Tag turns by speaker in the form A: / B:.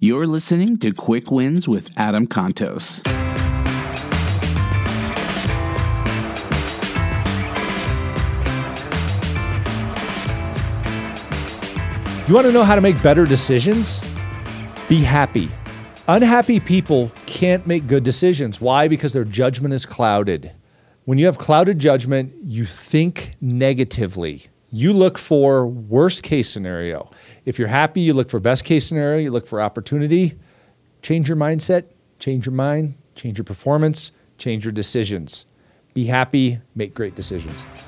A: You're listening to Quick Wins with Adam Contos.
B: You want to know how to make better decisions? Be happy. Unhappy people can't make good decisions. Why? Because their judgment is clouded. When you have clouded judgment, you think negatively. You look for worst case scenario. If you're happy, you look for best case scenario, you look for opportunity. Change your mindset, change your mind, change your performance, change your decisions. Be happy, make great decisions.